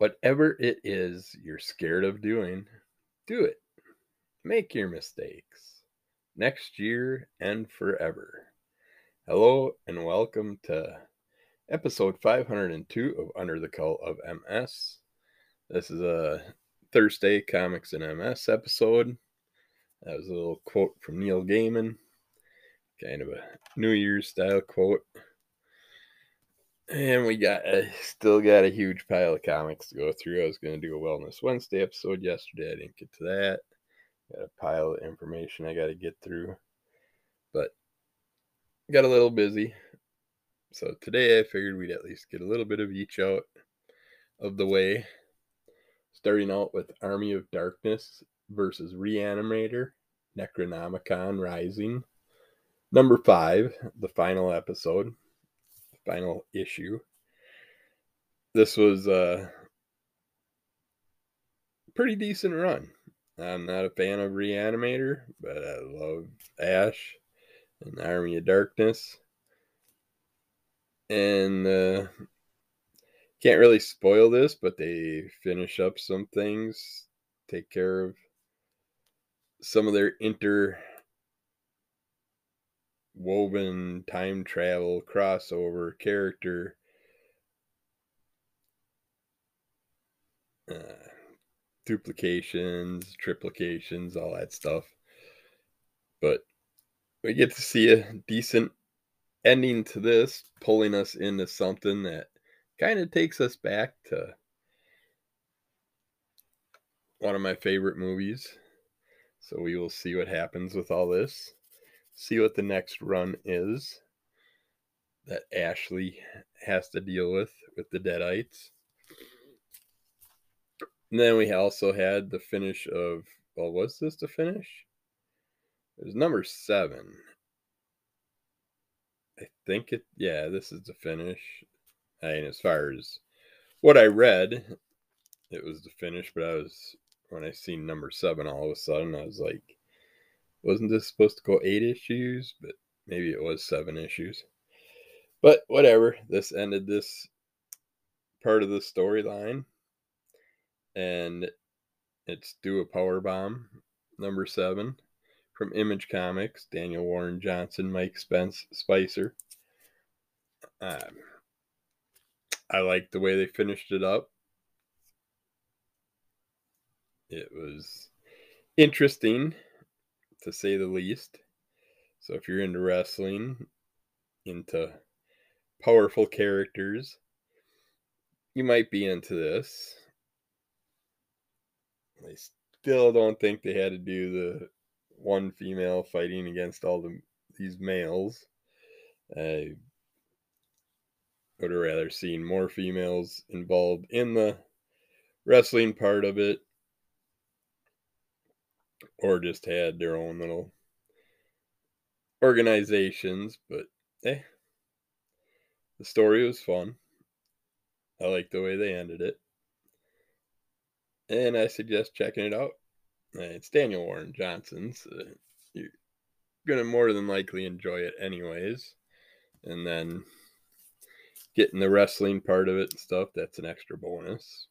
Whatever it is you're scared of doing, do it. Make your mistakes next year and forever. Hello and welcome to episode 502 of Under the Cult of MS. This is a Thursday Comics and MS episode. That was a little quote from Neil Gaiman, kind of a New Year's style quote. And we got uh, still got a huge pile of comics to go through. I was going to do a Wellness Wednesday episode yesterday. I didn't get to that. Got a pile of information I got to get through, but got a little busy. So today I figured we'd at least get a little bit of each out of the way. Starting out with Army of Darkness versus Reanimator, Necronomicon Rising. Number five, the final episode final issue. This was a pretty decent run. I'm not a fan of Reanimator, but I love Ash and Army of Darkness. And uh, can't really spoil this, but they finish up some things, take care of some of their inter woven time travel crossover character uh, duplications, triplications, all that stuff. But we get to see a decent ending to this, pulling us into something that kind of takes us back to one of my favorite movies. So we will see what happens with all this see what the next run is that Ashley has to deal with with the Deadites. And then we also had the finish of well, was this the finish? It was number seven. I think it yeah, this is the finish. I mean as far as what I read, it was the finish, but I was when I seen number seven all of a sudden I was like wasn't this supposed to go eight issues? But maybe it was seven issues. But whatever. This ended this part of the storyline. And it's Do a Power Bomb, number seven, from Image Comics, Daniel Warren Johnson, Mike Spence Spicer. Um, I like the way they finished it up. It was interesting to say the least. So if you're into wrestling, into powerful characters, you might be into this. I still don't think they had to do the one female fighting against all the these males. I would have rather seen more females involved in the wrestling part of it or just had their own little organizations. But eh, the story was fun. I like the way they ended it. And I suggest checking it out. It's Daniel Warren Johnson's. Uh, you're going to more than likely enjoy it, anyways. And then getting the wrestling part of it and stuff, that's an extra bonus.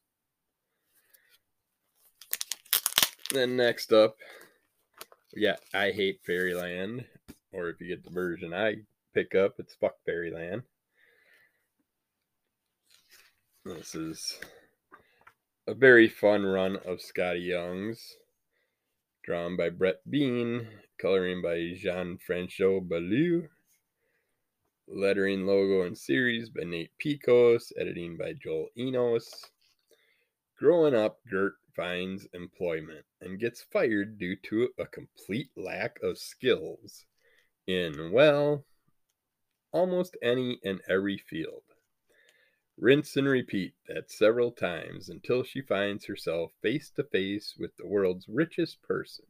Then next up, yeah, I Hate Fairyland, or if you get the version I pick up, it's Fuck Fairyland. This is a very fun run of Skottie Young's, drawn by Brett Bean, coloring by Jean Francois Beaulieu, lettering, logo, and series by Nate Piekos, editing by Joel Enos. Growing up, Gert finds employment and gets fired due to a complete lack of skills in, well, almost any and every field. Rinse and repeat that several times until she finds herself face to face with the world's richest person,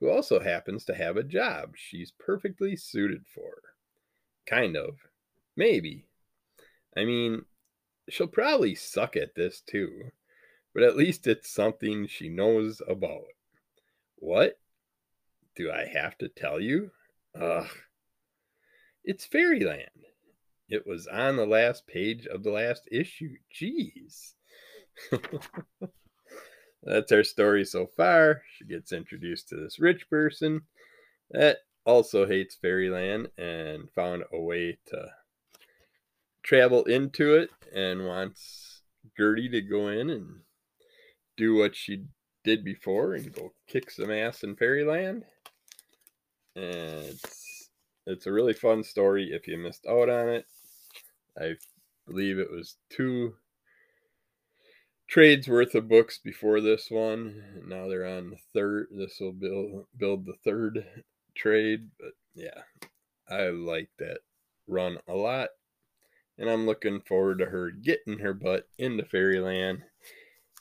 who also happens to have a job she's perfectly suited for. Kind of. Maybe. I mean, she'll probably suck at this too but at least it's something she knows about. What? Do I have to tell you? Ugh. It's Fairyland. It was on the last page of the last issue. Jeez. That's our story so far. She gets introduced to this rich person that also hates fairyland and found a way to travel into it and wants Gertie to go in and do what she did before and go kick some ass in fairyland. And it's it's a really fun story if you missed out on it. I believe it was two trades worth of books before this one. Now they're on the third. This will build build the third trade, but yeah, I like that run a lot, and I'm looking forward to her getting her butt into Fairyland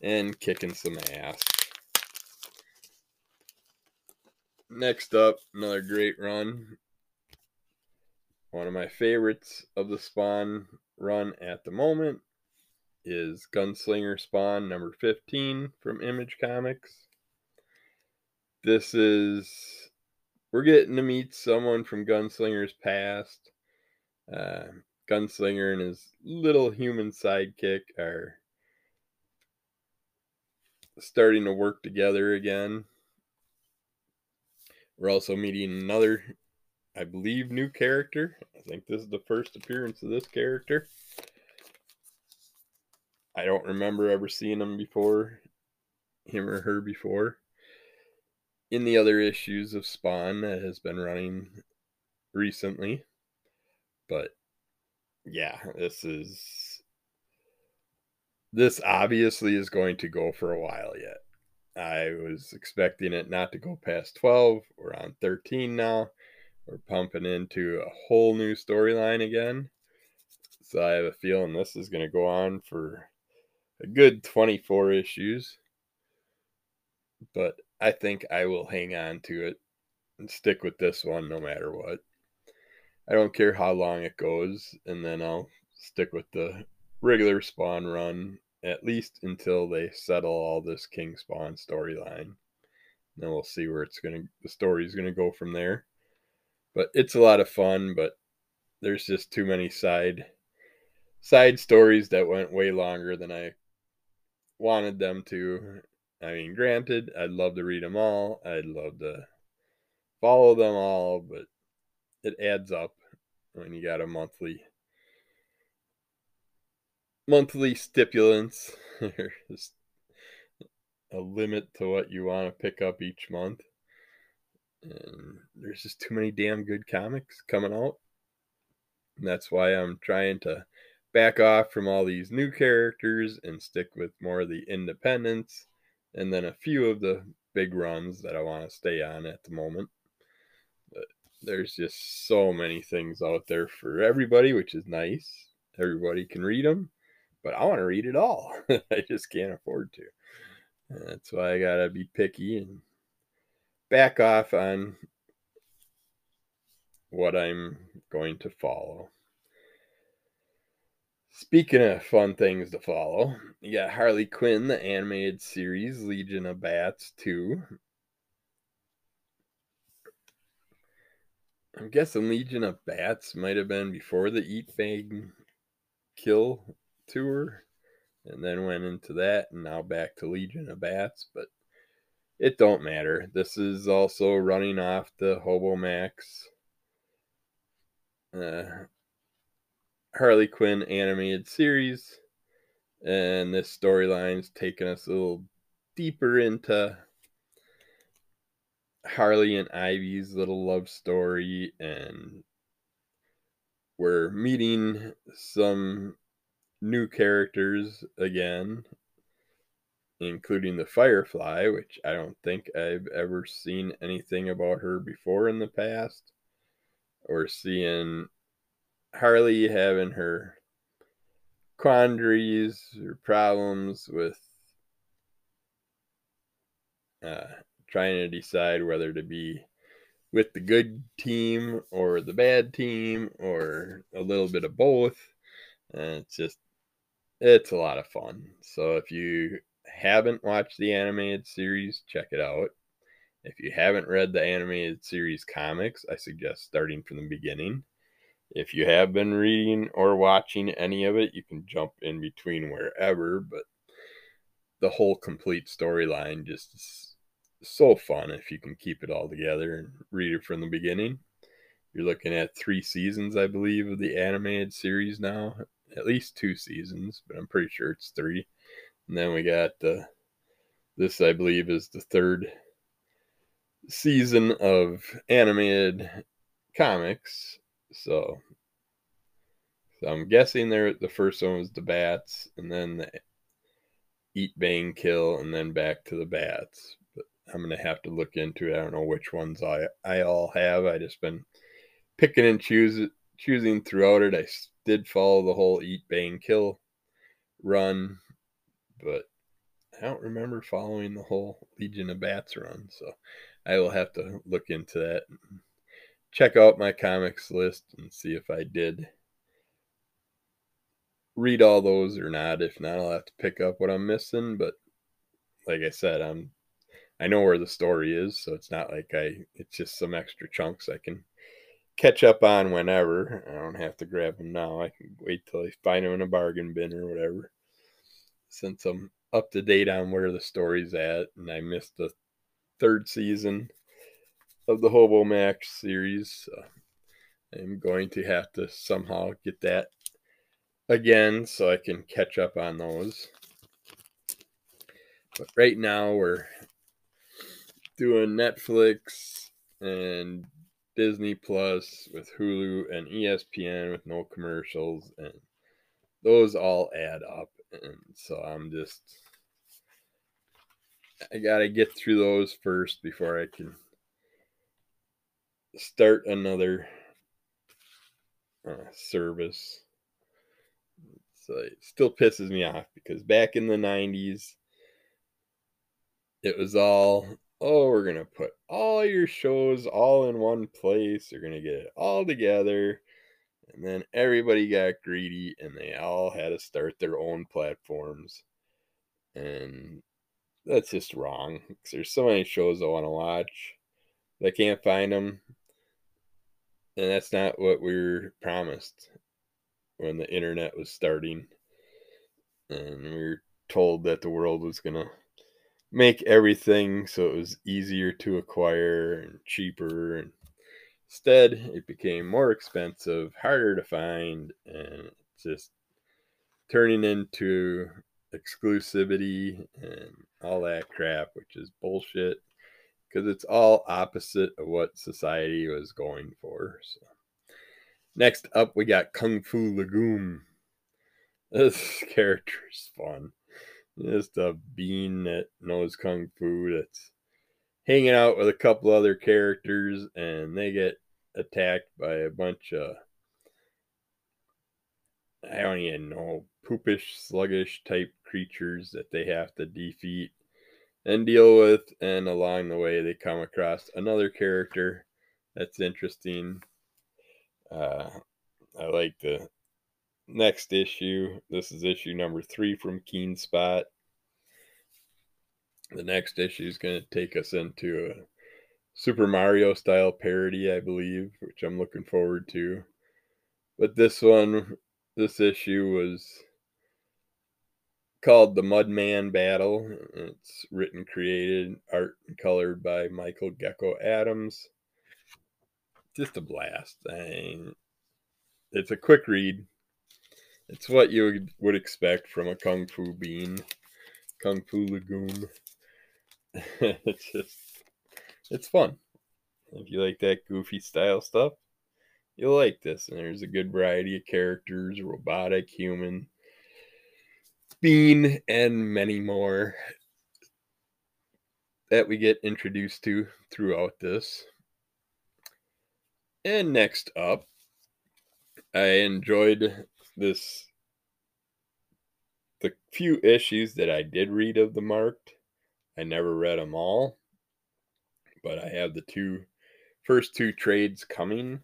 and kicking some ass. Next up, another great run. One of my favorites of the Spawn run at the moment is Gunslinger Spawn number 15 from Image Comics. This is, we're getting to meet someone from Gunslinger's past. Uh, Gunslinger and his little human sidekick are starting to work together again. We're also meeting another, I believe, new character. I think this is the first appearance of this character. I don't remember ever seeing him before, him or her before. In the other issues of Spawn that has been running recently. But yeah, this is this obviously is going to go for a while yet. I was expecting it not to go past 12. We're on 13 now. We're pumping into a whole new storyline again. So I have a feeling this is going to go on for a good 24 issues. But I think I will hang on to it and stick with this one no matter what. I don't care how long it goes, and then I'll stick with the regular spawn run at least until they settle all this King Spawn storyline. Then we'll see where it's gonna the story's gonna go from there. But it's a lot of fun, but there's just too many side side stories that went way longer than I wanted them to. I mean, granted, I'd love to read them all. I'd love to follow them all, but it adds up when you got a monthly monthly stipulants. There's a limit to what you want to pick up each month. And there's just too many damn good comics coming out. And that's why I'm trying to back off from all these new characters and stick with more of the independents and then a few of the big runs that I want to stay on at the moment. But there's just so many things out there for everybody, which is nice. Everybody can read them but I want to read it all. I just can't afford to. That's why I got to be picky and back off on what I'm going to follow. Speaking of fun things to follow, you got Harley Quinn, the animated series, Legion of Bats 2. I'm guessing Legion of Bats might have been before the Eat Bang Kill tour and then went into that and now back to Legion of Bats, but it don't matter. This is also running off the Hobo Max uh, Harley Quinn animated series, and this storyline's taking us a little deeper into Harley and Ivy's little love story, and we're meeting some new characters again, including the Firefly, which I don't think I've ever seen anything about her before in the past, or seeing Harley having her quandaries or problems with uh, trying to decide whether to be with the good team or the bad team or a little bit of both. It's just it's a lot of fun. So if you haven't watched the animated series, check it out. If you haven't read the animated series comics, I suggest starting from the beginning. If you have been reading or watching any of it, you can jump in between wherever, but the whole complete storyline just is so fun if you can keep it all together and read it from the beginning. You're looking at three seasons, I believe, of the animated series now. At least two seasons, but I'm pretty sure it's three. And then we got uh, this, I believe, is the third season of animated comics. So, so I'm guessing there the first one was the bats, and then the eat, bang, kill, and then back to the bats. But I'm gonna have to look into it. I don't know which ones I I all have. I just been picking and choosing choosing throughout it. I did follow the whole eat, bang, kill run, but I don't remember following the whole Legion of Bats run. So I will have to look into that. check out my comics list and see if I did read all those or not. If not, I'll have to pick up what I'm missing. But like I said, I'm I know where the story is, so it's not like I it's just some extra chunks I can catch up on whenever. I don't have to grab them now. I can wait till I find them in a bargain bin or whatever. Since I'm up to date on where the story's at, and I missed the third season of the Hobo Max series, so I'm going to have to somehow get that again so I can catch up on those. But right now we're doing Netflix and Disney Plus with Hulu and ESPN with no commercials and those all add up and so I'm just I got to get through those first before I can start another uh, service. So it still pisses me off because back in the 90s, it was all, oh, we're going to put all your shows all in one place. You're going to get it all together. And then everybody got greedy and they all had to start their own platforms. And that's just wrong there's so many shows I want to watch. I can't find them. And that's not what we were promised when the internet was starting. And we were told that the world was going to make everything so it was easier to acquire and cheaper. And instead, it became more expensive, harder to find, and just turning into exclusivity and all that crap, which is bullshit because it's all opposite of what society was going for. So. Next up, we got Kung Fu Legume. This character is fun. Just a bean that knows Kung Fu that's hanging out with a couple other characters, and they get attacked by a bunch of I don't even know poopish, sluggish type creatures that they have to defeat and deal with. And along the way, they come across another character that's interesting uh, I like the next issue. This is issue number three from Keenspot. The next issue is going to take us into a Super Mario style parody, I believe, which I'm looking forward to. But this one, this issue was called The Mudman Battle. It's written, created, art, and colored by Michael Gecko Adams just a blast. I it's a quick read. It's what you would expect from a Kung Fu bean, Kung Fu legume. it's just, it's fun. If you like that goofy style stuff, you'll like this. And there's a good variety of characters robotic, human, bean, and many more that we get introduced to throughout this. And next up, I enjoyed this the few issues that I did read of the marked. I never read them all, but I have the two first two trades coming.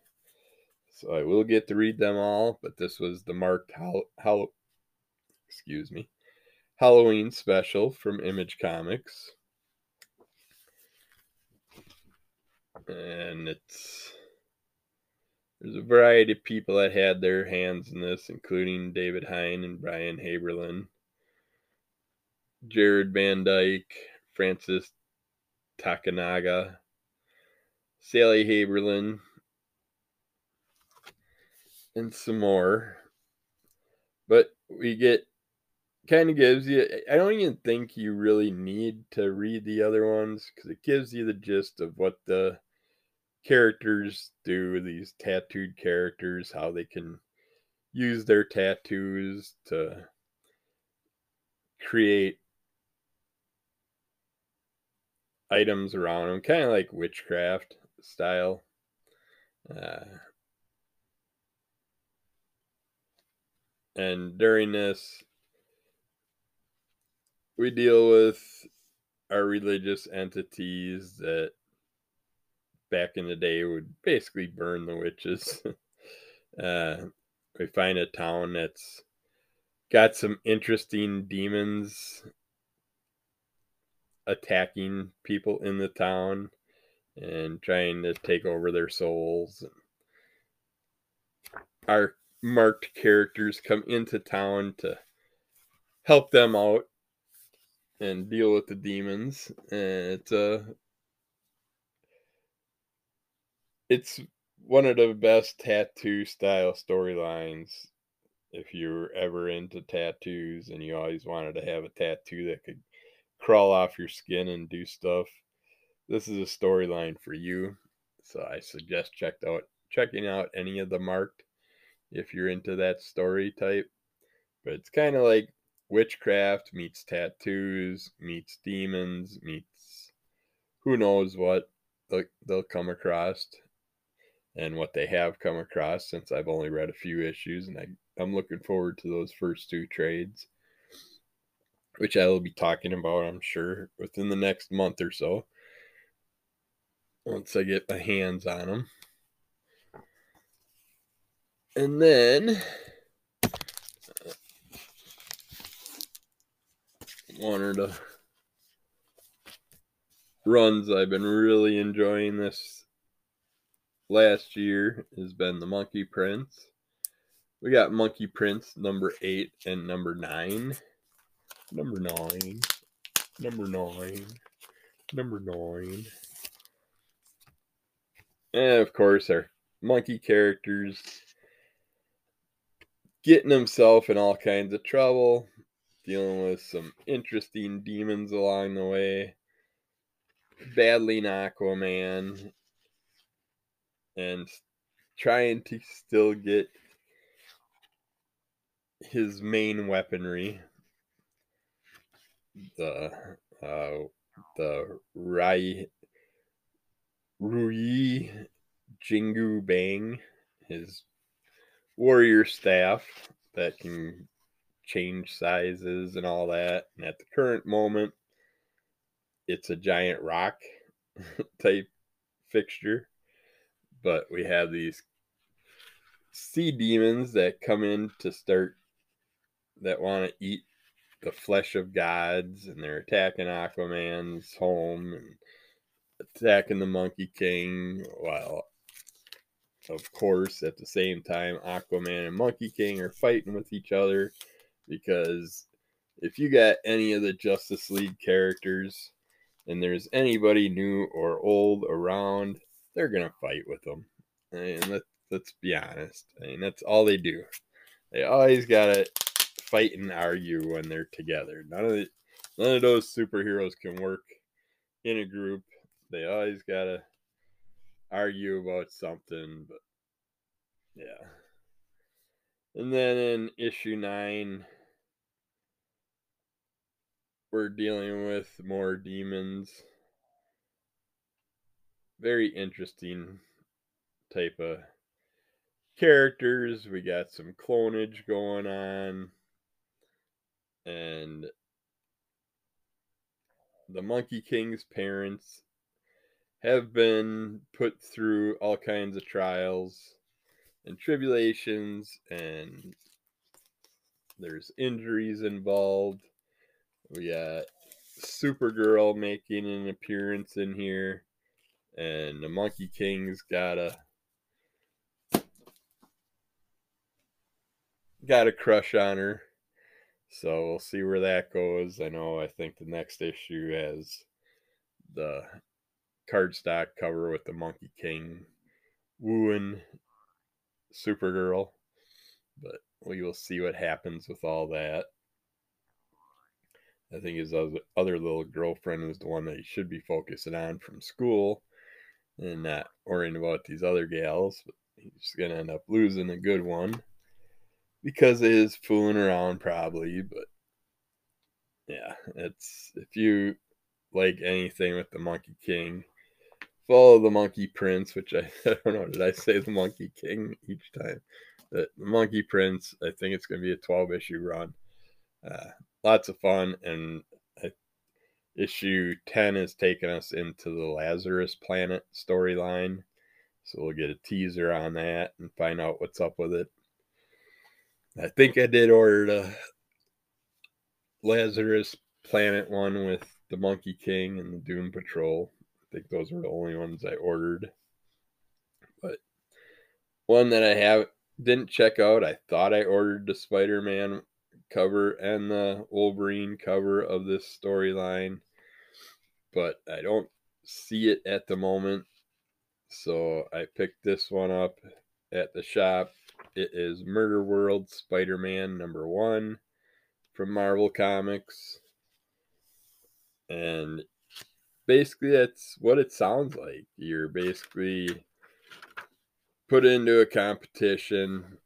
So I will get to read them all, but this was the marked how how excuse me. Halloween special from Image Comics. And it's there's a variety of people that had their hands in this, including David Hine and Brian Haberlin. Jared Van Dyke, Francis Takenaga, Sally Haberlin, and some more. But we get kind of gives you I don't even think you really need to read the other ones because it gives you the gist of what the characters do, these tattooed characters, how they can use their tattoos to create items around them, kind of like witchcraft style. Uh, and during this, we deal with our religious entities that back in the day would basically burn the witches. uh, we find a town that's got some interesting demons attacking people in the town and trying to take over their souls. Our marked characters come into town to help them out and deal with the demons. And it's a uh, it's one of the best tattoo style storylines. If you're ever into tattoos and you always wanted to have a tattoo that could crawl off your skin and do stuff, this is a storyline for you. So I suggest checked out checking out any of the marked if you're into that story type. But it's kind of like witchcraft meets tattoos meets demons meets who knows what they'll, they'll come across and what they have come across since I've only read a few issues and I, I'm looking forward to those first two trades which I will be talking about I'm sure within the next month or so once I get my hands on them and then one of the runs I've been really enjoying this last year has been the Monkey Prince. We got Monkey Prince number eight and number nine. Number nine. Number nine. Number nine. And of course, our monkey characters getting himself in all kinds of trouble dealing with some interesting demons along the way, battling Aquaman, and trying to still get his main weaponry, the uh, the Rai Rui Jingu Bang, his warrior staff that can change sizes and all that. And at the current moment, it's a giant rock type fixture. But we have these sea demons that come in to start that want to eat the flesh of gods and they're attacking Aquaman's home and attacking the Monkey King while of course at the same time Aquaman and Monkey King are fighting with each other because if you got any of the Justice League characters and there's anybody new or old around, they're gonna fight with them. And let, let's be honest. I mean, that's all they do. They always gotta fight and argue when they're together. None of the, none of those superheroes can work in a group. They always gotta argue about something. But yeah. And then in issue nine, we're dealing with more demons. Very interesting type of characters. We got some clonage going on. And the Monkey King's parents have been put through all kinds of trials and tribulations, and there's injuries involved we got Supergirl making an appearance in here, and the Monkey King's got a got a crush on her. So we'll see where that goes. I know I think the next issue has the cardstock cover with the Monkey King wooing Supergirl. But we will see what happens with all that. I think his other little girlfriend is the one that he should be focusing on from school and not worrying about these other gals. He's to end up losing a good one because it is fooling around, probably. But yeah, it's if you like anything with the Monkey King, follow the Monkey Prince, which I, I don't know, did I say the Monkey King each time? The, the Monkey Prince, I think it's to be a 12 issue run. Uh, lots of fun. And issue 10 is taking us into the Lazarus Planet storyline. So we'll get a teaser on that and find out what's up with it. I think I did order the Lazarus Planet one with the Monkey King and the Doom Patrol. I think those were the only ones I ordered. But one that I have didn't check out, I thought I ordered the Spider Man cover and the Wolverine cover of this storyline, but I don't see it at the moment. So I picked this one up at the shop. It is Murder World Spider Man number one from Marvel Comics. And basically, that's what it sounds like. You're basically put into a competition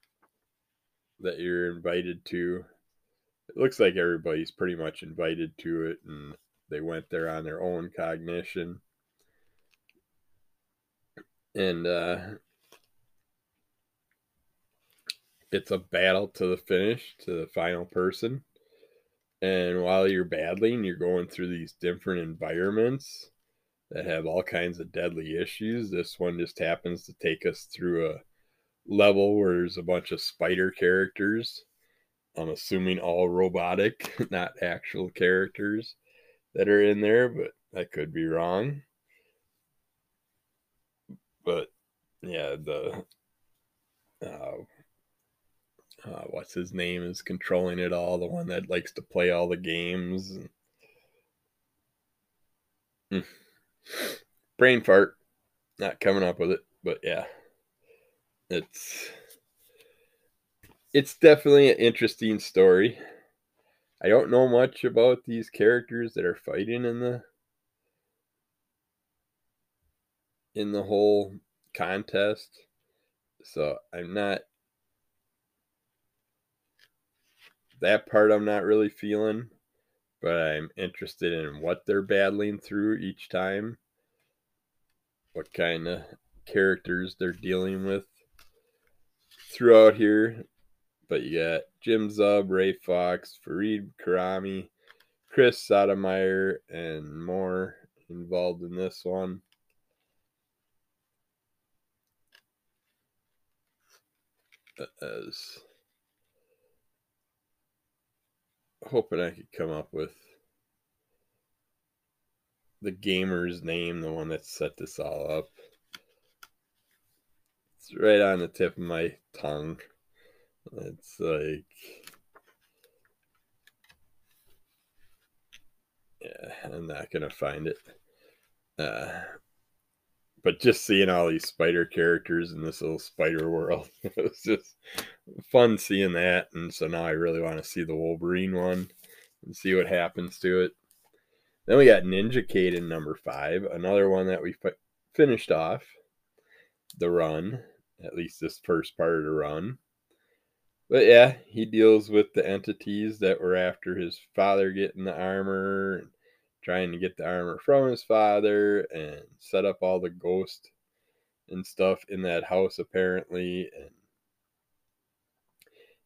that you're invited to looks like everybody's pretty much invited to it and they went there on their own cognition. And uh, it's a battle to the finish, to the final person. And while you're battling, you're going through these different environments that have all kinds of deadly issues. This one just happens to take us through a level where there's a bunch of spider characters I'm assuming all robotic, not actual characters that are in there, but I could be wrong. But yeah, the uh, uh, what's his name is controlling it all, the one that likes to play all the games. Mm. Brain fart, not coming up with it, but yeah, it's it's definitely an interesting story. I don't know much about these characters that are fighting in the in the whole contest. So I'm not that part I'm not really feeling, but I'm interested in what they're battling through each time. What kind of characters they're dealing with throughout here. But you got Jim Zub, Ray Fox, Farid Karami, Chris Sotomayor, and more involved in this one. As hoping I could come up with the gamer's name, the one that set this all up. It's right on the tip of my tongue. It's like, yeah, I'm not gonna find it. Uh, but just seeing all these spider characters in this little spider world, it was just fun seeing that. And so now I really want to see the Wolverine one and see what happens to it. Then we got Ninja Gaiden number five, another one that we finished off the run, at least this first part of the run. But yeah, he deals with the entities that were after his father getting the armor and trying to get the armor from his father and set up all the ghost and stuff in that house apparently and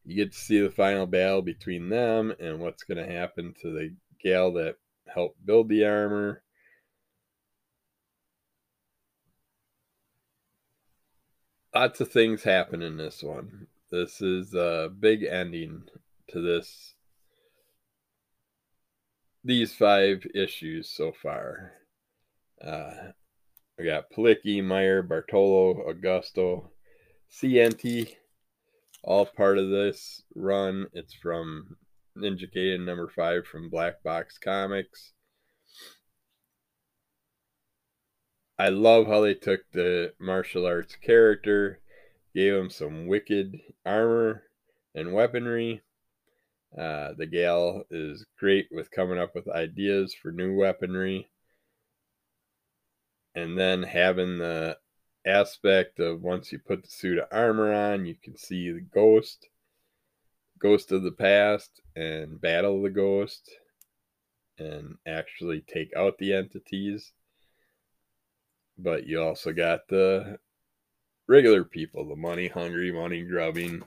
you get to see the final battle between them and what's going to happen to the gal that helped build the armor. Lots of things happen in this one this is a big ending to this these five issues so far. Uh, we got Palicki, Meyer, Bartolo, Augusto, Cienti, all part of this run. It's from Ninja Gaiden number five from Black Box Comics. I love how they took the martial arts character, gave him some wicked armor and weaponry. Uh, the gal is great with coming up with ideas for new weaponry. And then having the aspect of once you put the suit of armor on, you can see the ghost, ghost of the past, and battle the ghost and actually take out the entities. But you also got the regular people, the money hungry, money grubbing,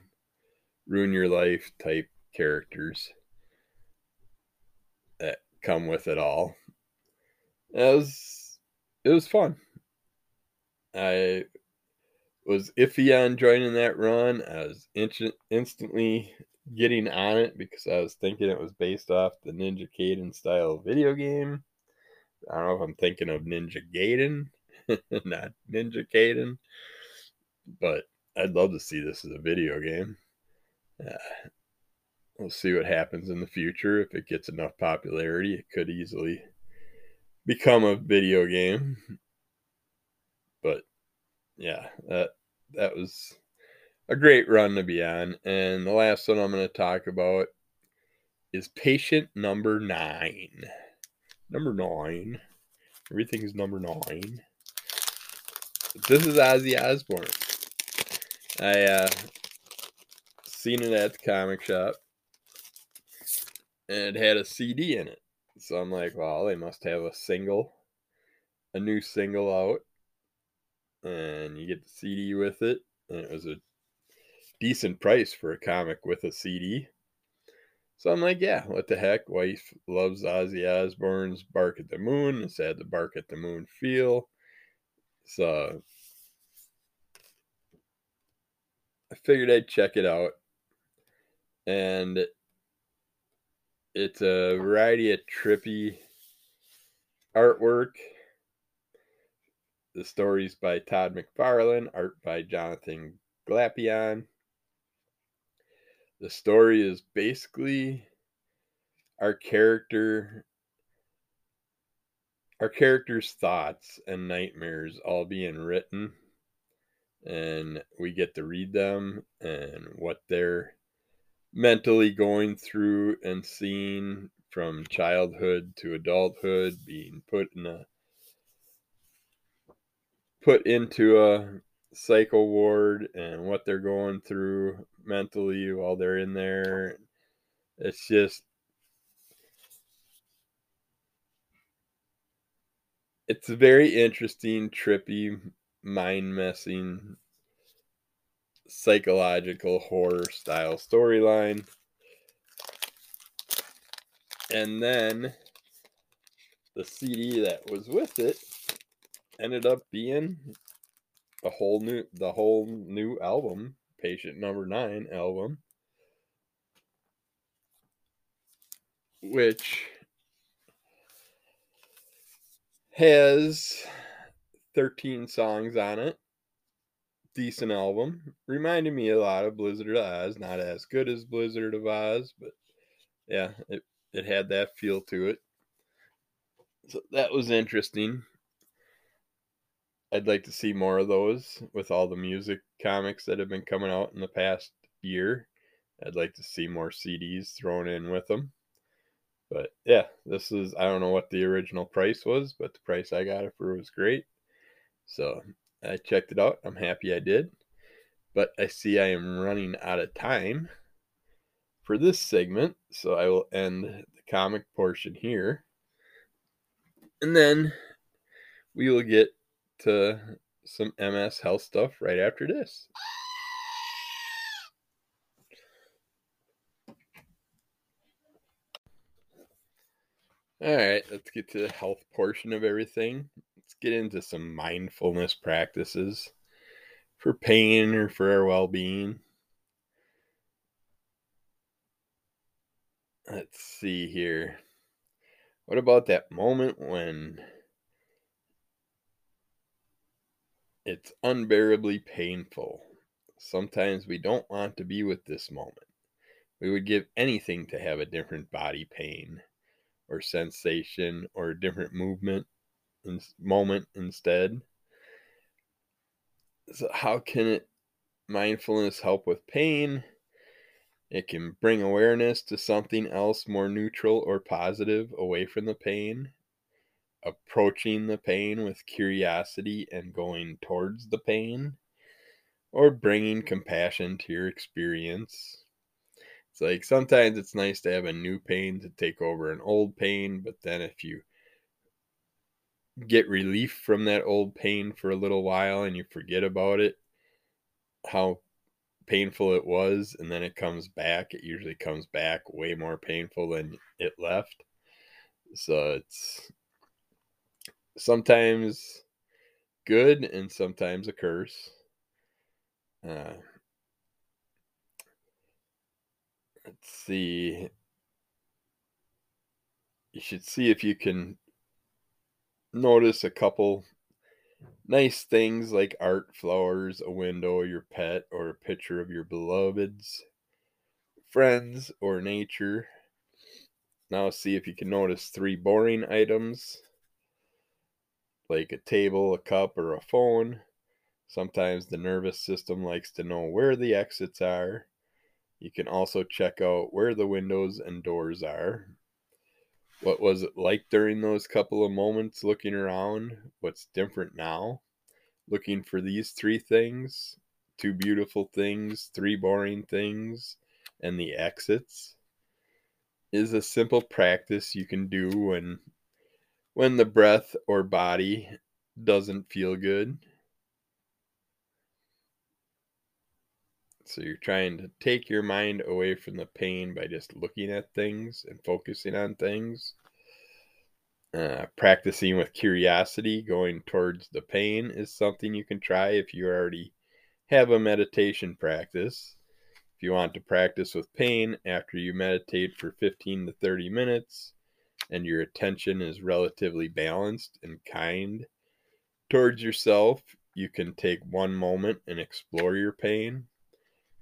ruin your life type characters that come with it all. It was it was fun. I was iffy on joining that run. I was in- instantly getting on it because I was thinking it was based off the Ninja Gaiden style video game. I don't know if I'm thinking of Ninja Gaiden, not Ninja Gaiden, but I'd love to see this as a video game. Uh, we'll see what happens in the future. If it gets enough popularity, it could easily become a video game. But yeah, that that was a great run to be on. And the last one I'm going to talk about is patient number nine. Number nine. Everything's number nine. This is Ozzy Osbourne. I uh seen it at the comic shop and it had a CD in it. So I'm like, well, they must have a single, a new single out, and you get the CD with it. And it was a decent price for a comic with a CD. So I'm like, yeah, what the heck? Wife loves Ozzy Osbourne's Bark at the Moon. It's had the Bark at the Moon feel. So Figured I'd check it out. And it's a variety of trippy artwork. The stories by Todd McFarlane, art by Jonathan Glapion. The story is basically our character our character's thoughts and nightmares all being written and we get to read them and what they're mentally going through and seeing from childhood to adulthood, being put in a put into a psycho ward and what they're going through mentally while they're in there. It's just it's a very interesting, trippy, mind messing psychological horror style storyline. And then the CD that was with it ended up being a whole new the whole new album, Patient Number 9 album, which has 13 songs on it decent album. Reminded me a lot of Blizzard of Ozz. Not as good as Blizzard of Ozz, but yeah, it, it had that feel to it. So that was interesting. I'd like to see more of those with all the music comics that have been coming out in the past year. I'd like to see more CDs thrown in with them. But yeah, this is I don't know what the original price was, but the price I got it for was great. So I checked it out. I'm happy I did. But I see I am running out of time for this segment. So I will end the comic portion here. And then we will get to some MS health stuff right after this. All right, let's get to the health portion of everything let's get into some mindfulness practices for pain or for our well being. Let's see here. What about that moment when it's unbearably painful? Sometimes we don't want to be with this moment. We would give anything to have a different body pain or sensation or a different movement and moment instead. So how can it mindfulness help with pain? It can bring awareness to something else more neutral or positive away from the pain, approaching the pain with curiosity and going towards the pain, or bringing compassion to your experience. It's like sometimes it's nice to have a new pain to take over an old pain, but then if you get relief from that old pain for a little while and you forget about it, how painful it was, and then it comes back, it usually comes back way more painful than it left. So it's sometimes good and sometimes a curse. Uh, let's see. You should see if you can notice a couple nice things like art, flowers, a window, your pet, or a picture of your beloveds, friends, or nature. Now, see if you can notice three boring items like a table, a cup, or a phone. Sometimes the nervous system likes to know where the exits are. You can also check out where the windows and doors are. What was it like during those couple of moments looking around? What's different now? Looking for these three things two beautiful things, three boring things, and the exits is a simple practice you can do when when the breath or body doesn't feel good. So you're trying to take your mind away from the pain by just looking at things and focusing on things. Uh, practicing with curiosity, going towards the pain, is something you can try if you already have a meditation practice. If you want to practice with pain after you meditate for 15 to 30 minutes and your attention is relatively balanced and kind towards yourself, you can take one moment and explore your pain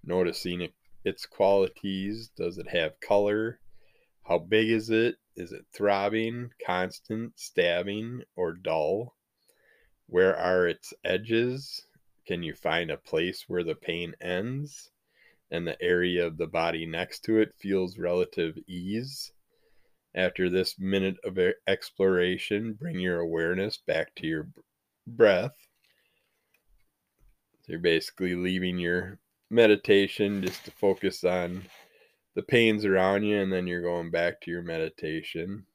noticing its qualities. Does it have color? How big is it? Is it throbbing, constant, stabbing, or dull? Where are its edges? Can you find a place where the pain ends and the area of the body next to it feels relative ease? After this minute of exploration, bring your awareness back to your breath. So you're basically leaving your meditation just to focus on the pains around you, and then you're going back to your meditation.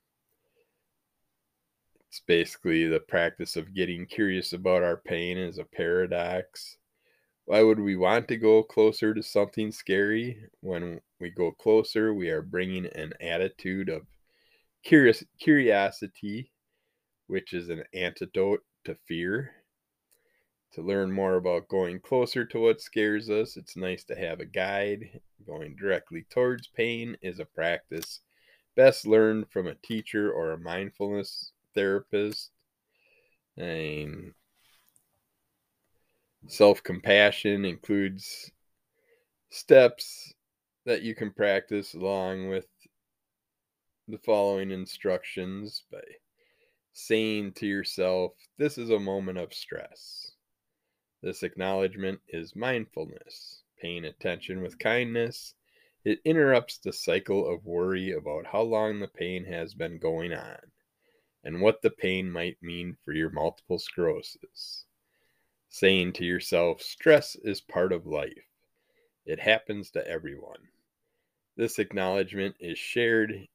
It's basically the practice of getting curious about our pain is a paradox. Why would we want to go closer to something scary? When we go closer, we are bringing an attitude of curious curiosity, which is an antidote to fear. To learn more about going closer to what scares us, it's nice to have a guide. Going directly towards pain is a practice best learned from a teacher or a mindfulness therapist. And self compassion includes steps that you can practice along with the following instructions by saying to yourself, This is a moment of stress. This acknowledgement is mindfulness, paying attention with kindness. It interrupts the cycle of worry about how long the pain has been going on and what the pain might mean for your multiple sclerosis. Saying to yourself, stress is part of life. It happens to everyone. This acknowledgement is shared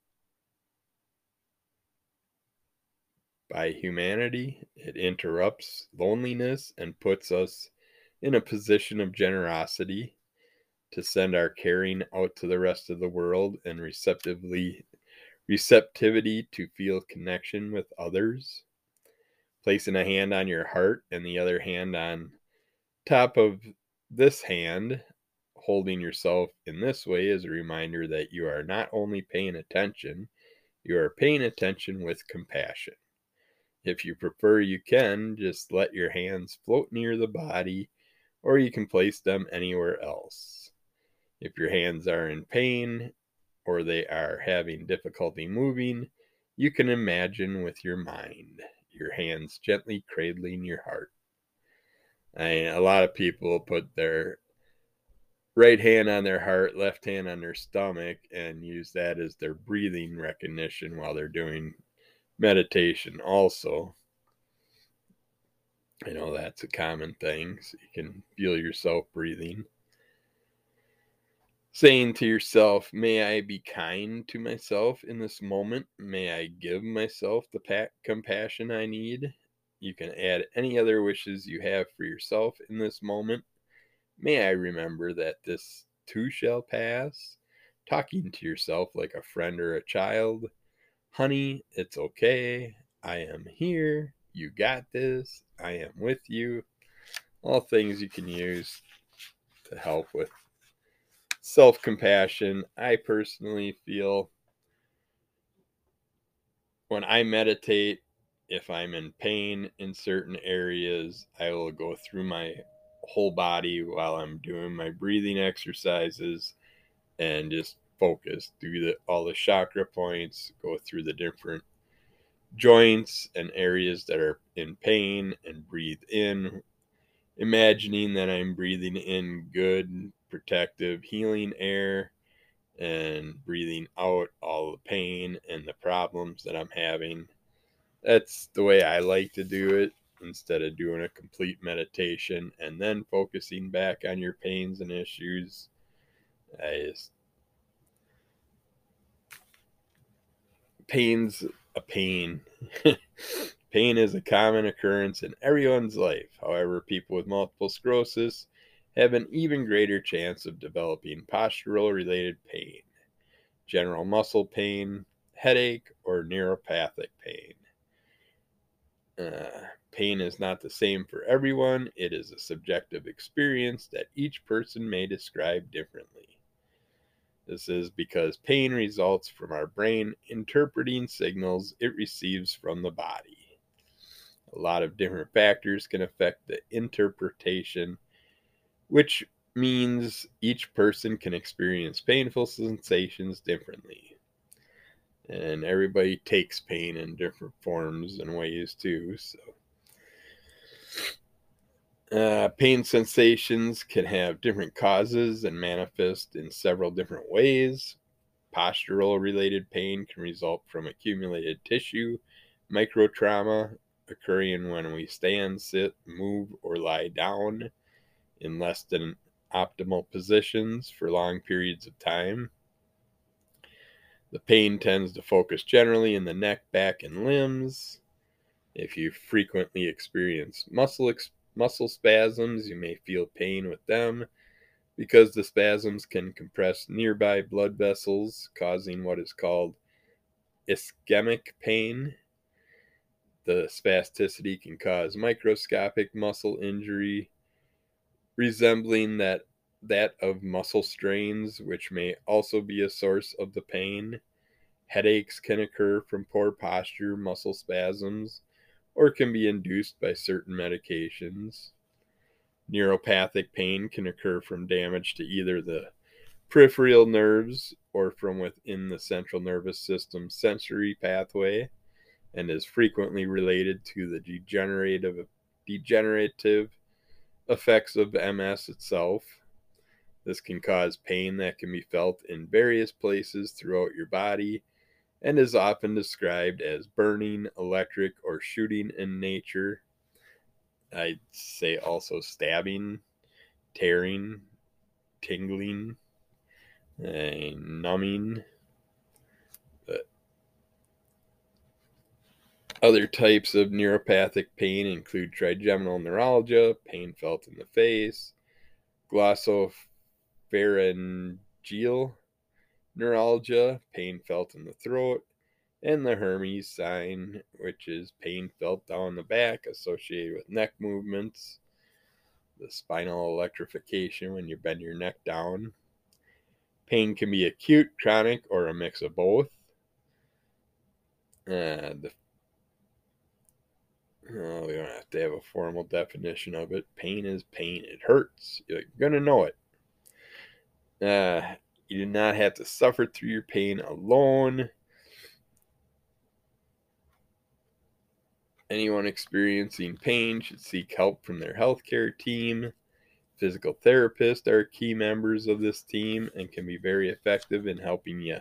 by humanity. It interrupts loneliness and puts us in a position of generosity to send our caring out to the rest of the world and receptively receptivity to feel connection with others. Placing a hand on your heart and the other hand on top of this hand, holding yourself in this way is a reminder that you are not only paying attention, you are paying attention with compassion. If you prefer, you can just let your hands float near the body, or you can place them anywhere else. If your hands are in pain or they are having difficulty moving, you can imagine with your mind your hands gently cradling your heart. A lot of people put their right hand on their heart, left hand on their stomach, and use that as their breathing recognition while they're doing meditation, also. I know that's a common thing, so you can feel yourself breathing. Saying to yourself, May I be kind to myself in this moment? May I give myself the pa- compassion I need? You can add any other wishes you have for yourself in this moment. May I remember that this too shall pass? Talking to yourself like a friend or a child. Honey, it's okay. I am here. You got this. I am with you. All things you can use to help with self compassion. I personally feel when I meditate, if I'm in pain in certain areas, I will go through my whole body while I'm doing my breathing exercises and just focus, do the, all the chakra points, go through the different joints and areas that are in pain and breathe in, imagining that I'm breathing in good, protective, healing air and breathing out all the pain and the problems that I'm having. That's the way I like to do it instead of doing a complete meditation and then focusing back on your pains and issues. I just pain's a pain. pain is a common occurrence in everyone's life. However, people with multiple sclerosis have an even greater chance of developing postural related pain, general muscle pain, headache, or neuropathic pain. Uh, pain is not the same for everyone. It is a subjective experience that each person may describe differently. This is because pain results from our brain interpreting signals it receives from the body. A lot of different factors can affect the interpretation, which means each person can experience painful sensations differently. And everybody takes pain in different forms and ways too, so uh, pain sensations can have different causes and manifest in several different ways. Postural related pain can result from accumulated tissue, microtrauma occurring when we stand, sit, move, or lie down in less than optimal positions for long periods of time. The pain tends to focus generally in the neck, back, and limbs. If you frequently experience muscle ex- muscle spasms, you may feel pain with them because the spasms can compress nearby blood vessels, causing what is called ischemic pain. The spasticity can cause microscopic muscle injury, resembling that that of muscle strains, which may also be a source of the pain. Headaches can occur from poor posture, muscle spasms, or can be induced by certain medications. Neuropathic pain can occur from damage to either the peripheral nerves or from within the central nervous system sensory pathway and is frequently related to the degenerative degenerative effects of MS itself. This can cause pain that can be felt in various places throughout your body and is often described as burning, electric, or shooting in nature. I'd say also stabbing, tearing, tingling, and numbing. But other types of neuropathic pain include trigeminal neuralgia, pain felt in the face, glossopharyngeal neuralgia, pain felt in the throat, and the Hermes sign, which is pain felt down the back associated with neck movements, the spinal electrification when you bend your neck down. Pain can be acute, chronic, or a mix of both. Uh, the, we don't have to have a formal definition of it. Pain is pain. It hurts. You're to know it. Uh, you do not have to suffer through your pain alone. Anyone experiencing pain should seek help from their healthcare team. Physical therapists are key members of this team and can be very effective in helping you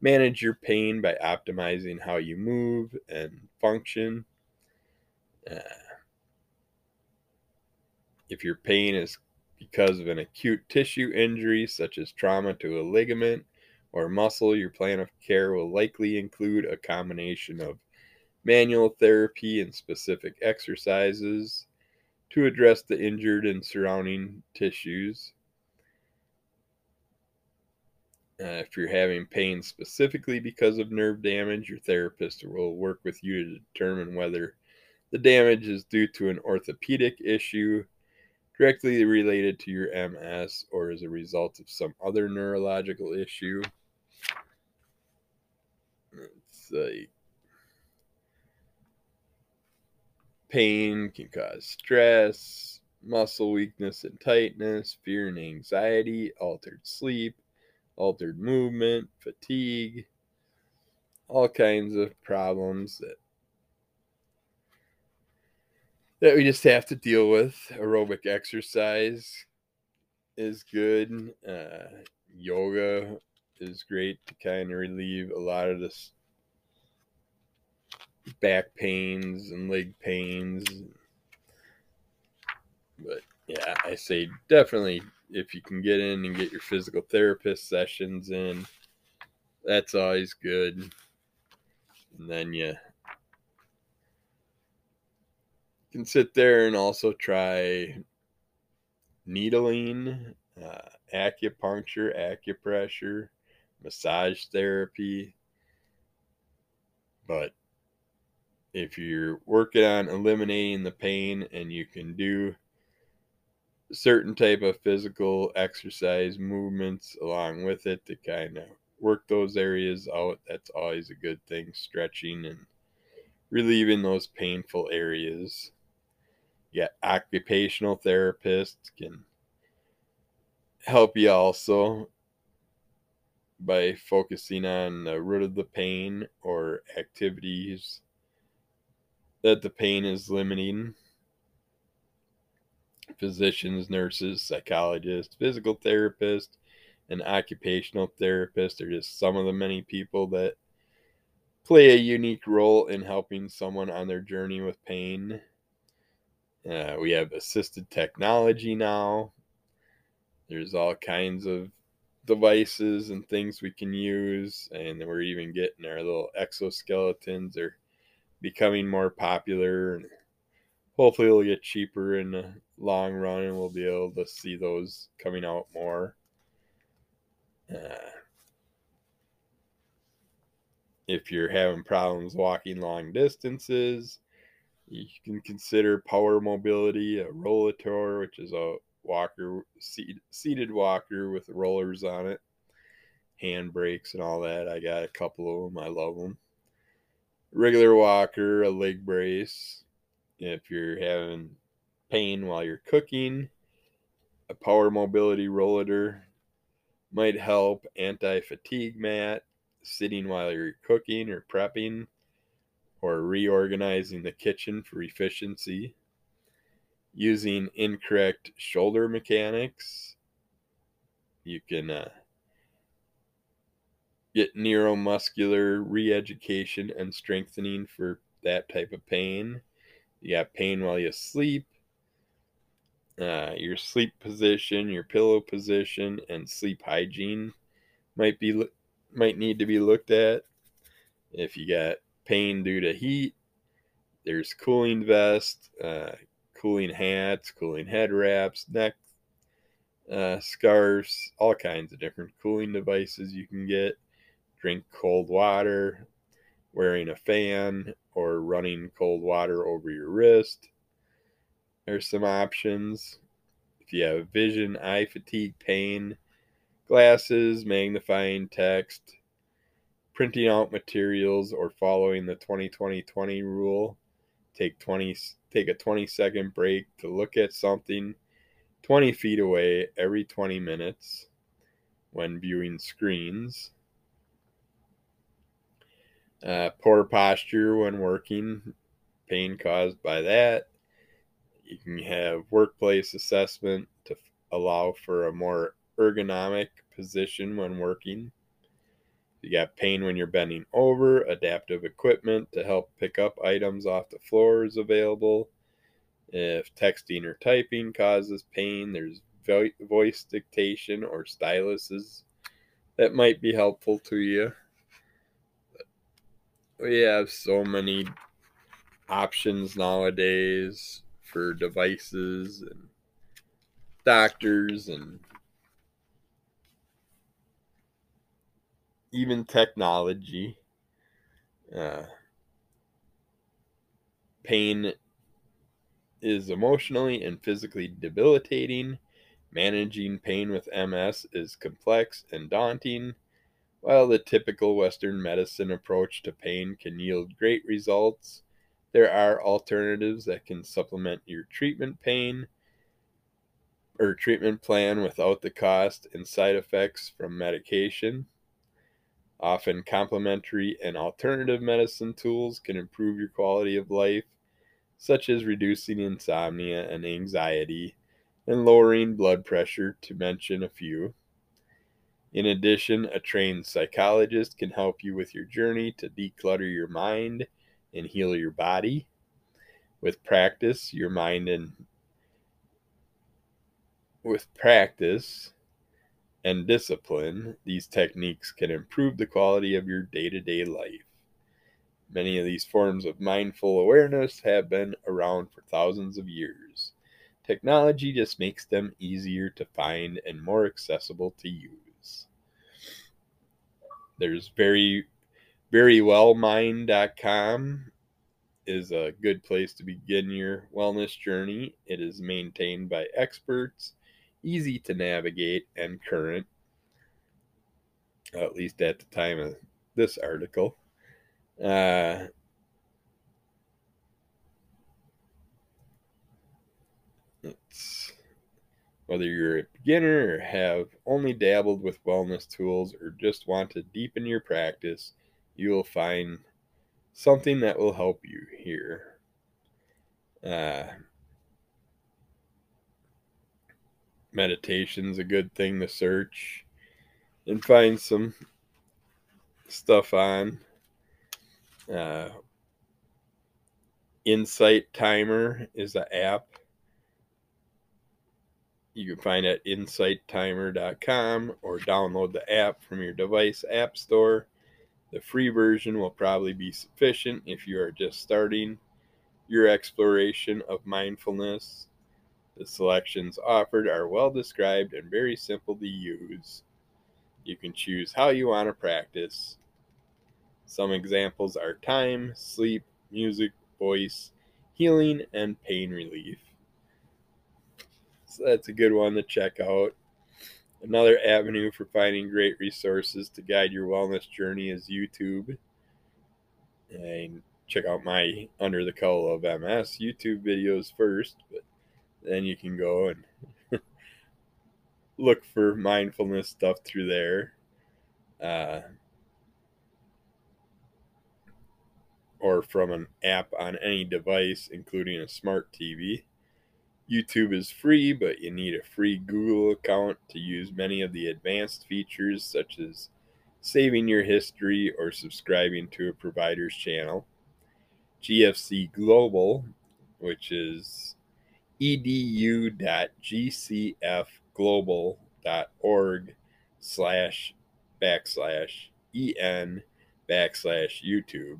manage your pain by optimizing how you move and function. Uh, if your pain is because of an acute tissue injury, such as trauma to a ligament or muscle, your plan of care will likely include a combination of manual therapy and specific exercises to address the injured and surrounding tissues. Uh, if you're having pain specifically because of nerve damage, your therapist will work with you to determine whether the damage is due to an orthopedic issue directly related to your MS or as a result of some other neurological issue. It's like pain can cause stress, muscle weakness and tightness, fear and anxiety, altered sleep, altered movement, fatigue, all kinds of problems that that we just have to deal with. Aerobic exercise is good. Uh, yoga is great to kind of relieve a lot of this back pains and leg pains. But yeah, I say definitely if you can get in and get your physical therapist sessions in, that's always good. And then you can sit there and also try needling, uh, acupuncture, acupressure, massage therapy. But if you're working on eliminating the pain and you can do certain type of physical exercise movements along with it to kind of work those areas out that's always a good thing stretching and relieving those painful areas yeah, occupational therapists can help you also by focusing on the root of the pain or activities that the pain is limiting. Physicians, nurses, psychologists, physical therapists, and occupational therapists are just some of the many people that play a unique role in helping someone on their journey with pain. Uh, we have assisted technology now. There's all kinds of devices and things we can use, and we're even getting our little exoskeletons are becoming more popular, and hopefully it'll get cheaper in the long run, and we'll be able to see those coming out more. Uh, if you're having problems walking long distances, you can consider power mobility, a rollator, which is a walker, seat, seated walker with rollers on it, hand brakes, and all that. I got a couple of them. I love them. Regular walker, a leg brace. If you're having pain while you're cooking, a power mobility rollator might help. Anti fatigue mat, sitting while you're cooking or prepping or reorganizing the kitchen for efficiency, using incorrect shoulder mechanics. You can uh, get neuromuscular re education and strengthening for that type of pain. You got pain while you sleep. Uh, your sleep position, your pillow position, and sleep hygiene might be might need to be looked at. If you got pain due to heat. There's cooling vest, uh, cooling hats, cooling head wraps, neck uh, scarves, all kinds of different cooling devices you can get. Drink cold water, wearing a fan, or running cold water over your wrist. There's some options. If you have vision, eye fatigue, pain, glasses, magnifying text, printing out materials or following the 20-20-20 rule. Take 20 take a 20 second break to look at something 20 feet away every 20 minutes. when viewing screens. Uh, poor posture when working, pain caused by that. You can have workplace assessment to allow for a more ergonomic position when working. You got pain when you're bending over, adaptive equipment to help pick up items off the floor is available. If texting or typing causes pain, there's voice dictation or styluses that might be helpful to you. We have so many options nowadays for devices and doctors and even technology. Uh, pain is emotionally and physically debilitating. Managing pain with MS is complex and daunting. While the typical Western medicine approach to pain can yield great results, there are alternatives that can supplement your treatment pain or treatment plan without the cost and side effects from medication. Often, complementary and alternative medicine tools can improve your quality of life, such as reducing insomnia and anxiety and lowering blood pressure, to mention a few. In addition, a trained psychologist can help you with your journey to declutter your mind and heal your body. With practice, your mind and with practice, and discipline, these techniques can improve the quality of your day to day life. Many of these forms of mindful awareness have been around for thousands of years. Technology just makes them easier to find and more accessible to use. There's very, verywellmind.com is a good place to begin your wellness journey. It is maintained by experts easy to navigate and current, at least at the time of this article. Uh, it's whether you're a beginner or have only dabbled with wellness tools or just want to deepen your practice, you will find something that will help you here. Uh, meditation's a good thing to search and find some stuff on. Uh, Insight Timer is an app. You can find it at insighttimer.com or download the app from your device app store. The free version will probably be sufficient if you are just starting your exploration of mindfulness. The selections offered are well described and very simple to use. You can choose how you want to practice. Some examples are time, sleep, music, voice, healing, and pain relief. So that's a good one to check out. Another avenue for finding great resources to guide your wellness journey is YouTube. And check out my Under the Cowl of MS YouTube videos first, but then you can go and look for mindfulness stuff through there. Uh, or from an app on any device, including a smart TV. YouTube is free, but you need a free Google account to use many of the advanced features, such as saving your history or subscribing to a provider's channel. GFC Global, which is edu.gcfglobal.org slash backslash en backslash YouTube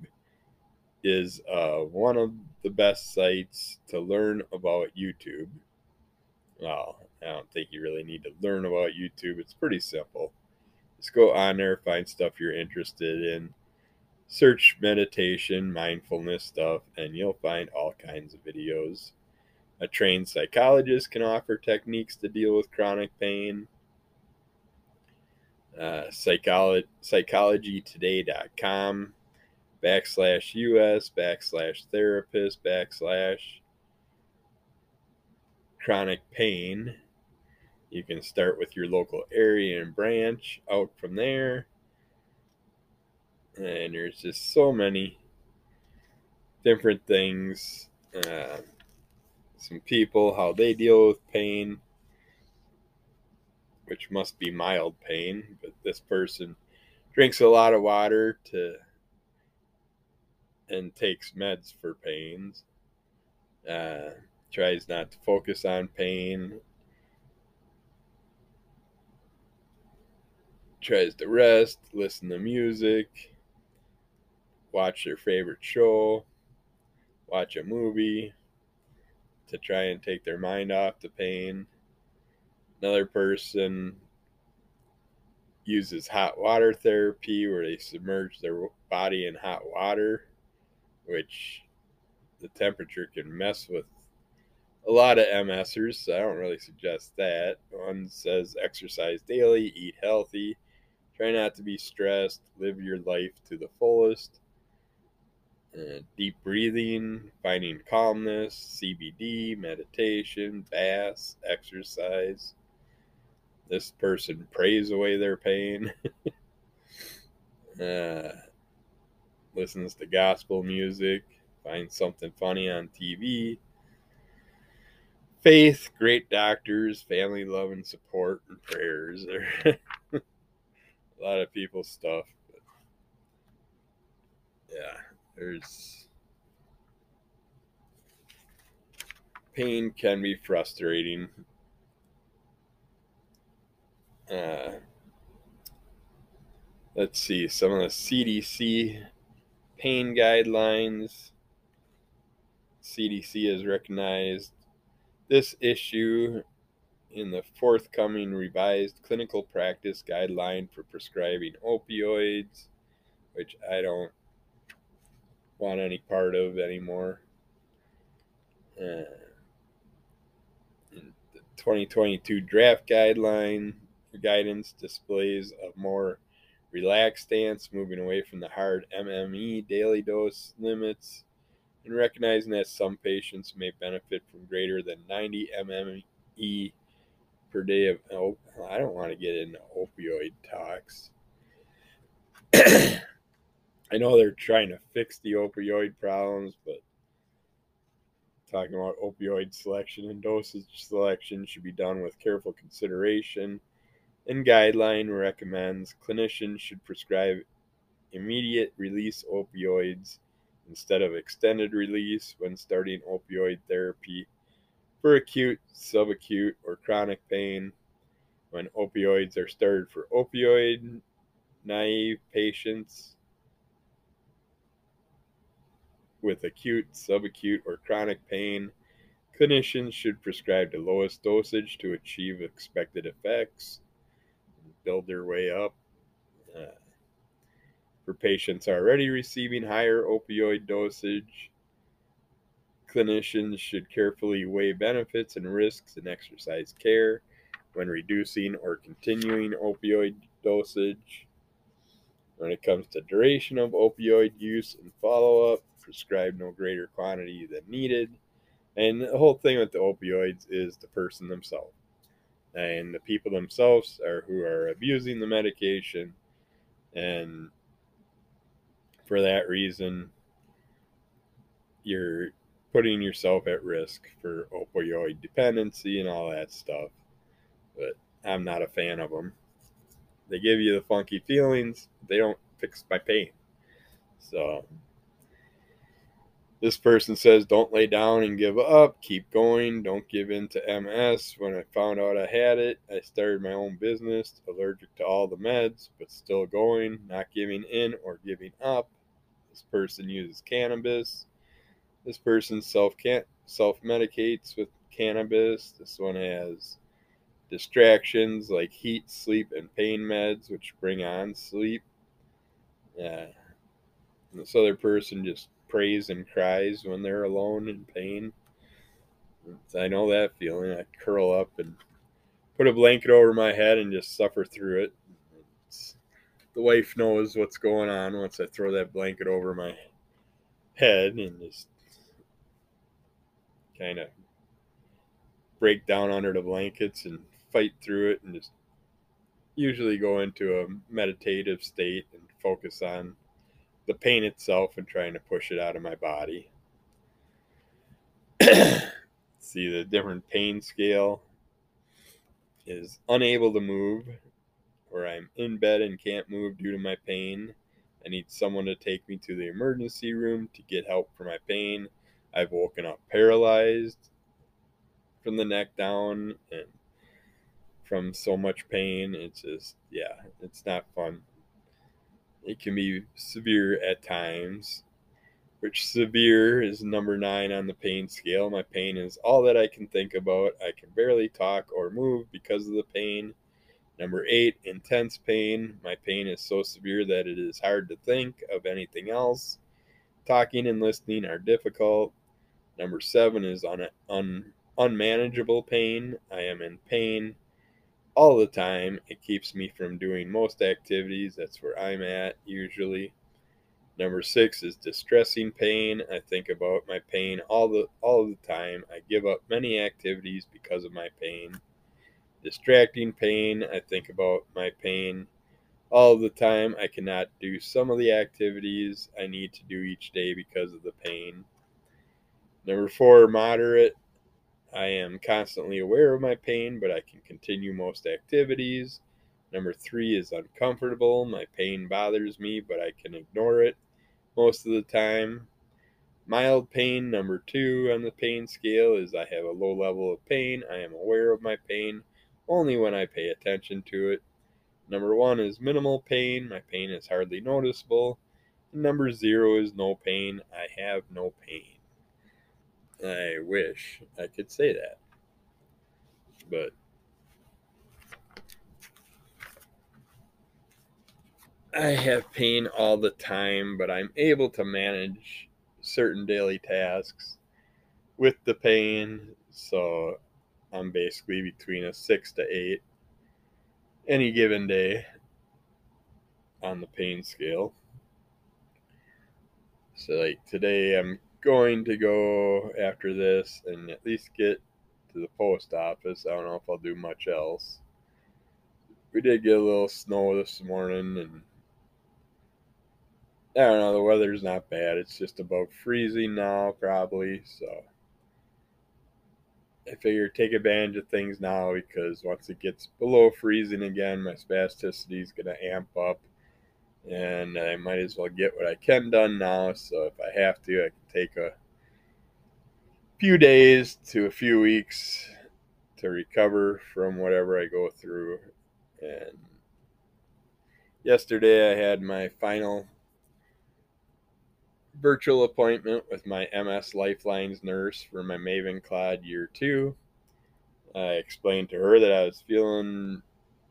is uh, one of the best sites to learn about YouTube. Well, I don't think you really need to learn about YouTube. It's pretty simple. Just go on there, find stuff you're interested in, search meditation, mindfulness stuff, and you'll find all kinds of videos. A trained psychologist can offer techniques to deal with chronic pain. Uh, psycholo- psychologytoday.com backslash us backslash therapist backslash chronic pain You can start with your local area and branch out from there. And there's just so many different things. Uh, some people, how they deal with pain, which must be mild pain, but this person drinks a lot of water to and takes meds for pains. Uh, tries not to focus on pain. Tries to rest, listen to music, watch their favorite show, watch a movie to try and take their mind off the pain. Another person uses hot water therapy where they submerge their body in hot water, which the temperature can mess with a lot of MSers, so I don't really suggest that. One says exercise daily, eat healthy, try not to be stressed, live your life to the fullest. Uh, deep breathing, finding calmness, CBD, meditation, baths, exercise. This person prays away their pain. uh, listens to gospel music, finds something funny on TV. Faith, great doctors, family love and support, and prayers. a lot of people's stuff. But yeah. There's pain can be frustrating. Uh, let's see some of the CDC pain guidelines. CDC has recognized this issue in the forthcoming revised clinical practice guideline for prescribing opioids, which I don't want any part of anymore. Uh, the 2022 draft guideline guidance displays a more relaxed stance, moving away from the hard MME daily dose limits, and recognizing that some patients may benefit from greater than 90 MME per day of. Oh, I don't want to get into opioid talks. I know they're trying to fix the opioid problems, but talking about opioid selection and dosage selection should be done with careful consideration. And guideline recommends clinicians should prescribe immediate release opioids instead of extended release when starting opioid therapy for acute, subacute, or chronic pain. When opioids are started for opioid naive patients, with acute, subacute, or chronic pain, clinicians should prescribe the lowest dosage to achieve expected effects, build their way up. Uh, for patients already receiving higher opioid dosage, clinicians should carefully weigh benefits and risks in exercise care when reducing or continuing opioid dosage. When it comes to duration of opioid use and follow up, prescribe no greater quantity than needed. And the whole thing with the opioids is the person themselves. And the people themselves are who are abusing the medication. And for that reason, you're putting yourself at risk for opioid dependency and all that stuff. But I'm not a fan of them. They give you the funky feelings, they don't fix my pain. So this person says, Don't lay down and give up. Keep going. Don't give in to MS. When I found out I had it, I started my own business, allergic to all the meds, but still going, not giving in or giving up. This person uses cannabis. This person self self medicates with cannabis. This one has distractions like heat, sleep, and pain meds, which bring on sleep. Yeah. And this other person just prays and cries when they're alone in pain. I know that feeling. I curl up and put a blanket over my head and just suffer through it. It's, the wife knows what's going on once I throw that blanket over my head and just kind of break down under the blankets and fight through it and just usually go into a meditative state and focus on the pain itself and trying to push it out of my body. See the different pain scale is unable to move, or I'm in bed and can't move due to my pain. I need someone to take me to the emergency room to get help for my pain. I've woken up paralyzed from the neck down and from so much pain. It's just, yeah, it's not fun. It can be severe at times, which severe is number nine on the pain scale. My pain is all that I can think about. I can barely talk or move because of the pain. Number eight, intense pain. My pain is so severe that it is hard to think of anything else. Talking and listening are difficult. Number seven is un, un, unmanageable pain. I am in pain all the time. It keeps me from doing most activities. That's where I'm at usually. Number six is distressing pain. I think about my pain all the all the time. I give up many activities because of my pain distracting pain. I think about my pain all the time. I cannot do some of the activities I need to do each day because of the pain. Number four, moderate. I am constantly aware of my pain, but I can continue most activities. Number three is uncomfortable. My pain bothers me, but I can ignore it most of the time. Mild pain, number two on the pain scale, is I have a low level of pain. I am aware of my pain, only when I pay attention to it. Number one is minimal pain. My pain is hardly noticeable. And number zero is no pain. I have no pain. I wish I could say that. But I have pain all the time, but I'm able to manage certain daily tasks with the pain. So I'm basically between a six to eight any given day on the pain scale. So, like today, I'm going to go after this and at least get to the post office. I don't know if I'll do much else. We did get a little snow this morning, and I don't know, the weather's not bad. It's just about freezing now, probably. So, I figure take advantage of things now because once it gets below freezing again, my spasticity is going to amp up, and I might as well get what I can done now. So if I have to, I can take a few days to a few weeks to recover from whatever I go through. And yesterday, I had my final virtual appointment with my MS Lifelines nurse for my Mavenclad year two. I explained to her that I was feeling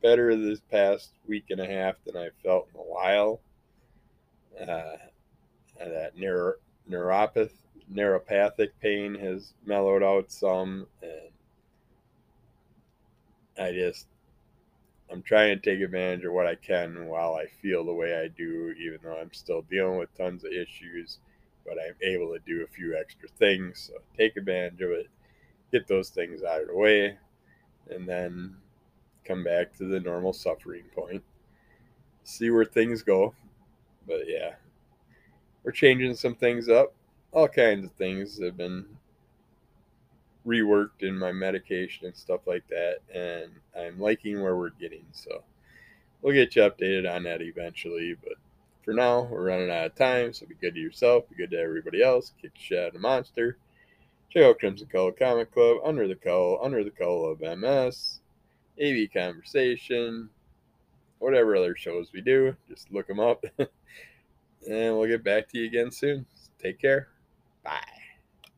better this past week and a half than I felt in a while. Uh, that neuro, neuropath, neuropathic pain has mellowed out some, and I just I'm trying to take advantage of what I can while I feel the way I do, even though I'm still dealing with tons of issues. But I'm able to do a few extra things. So take advantage of it, get those things out of the way, and then come back to the normal suffering point. See where things go. But yeah, we're changing some things up. All kinds of things have been reworked in my medication and stuff like that, and I'm liking where we're getting. So we'll get you updated on that eventually. But for now, we're running out of time, so be good to yourself, be good to everybody else. Kick the shit out of the monster. Check out Crimson Cowl Comic Club, Under the Cowl, Under the Cowl of MS, AV Conversation, whatever other shows we do. Just look them up. and we'll get back to you again soon. Take care. Bye.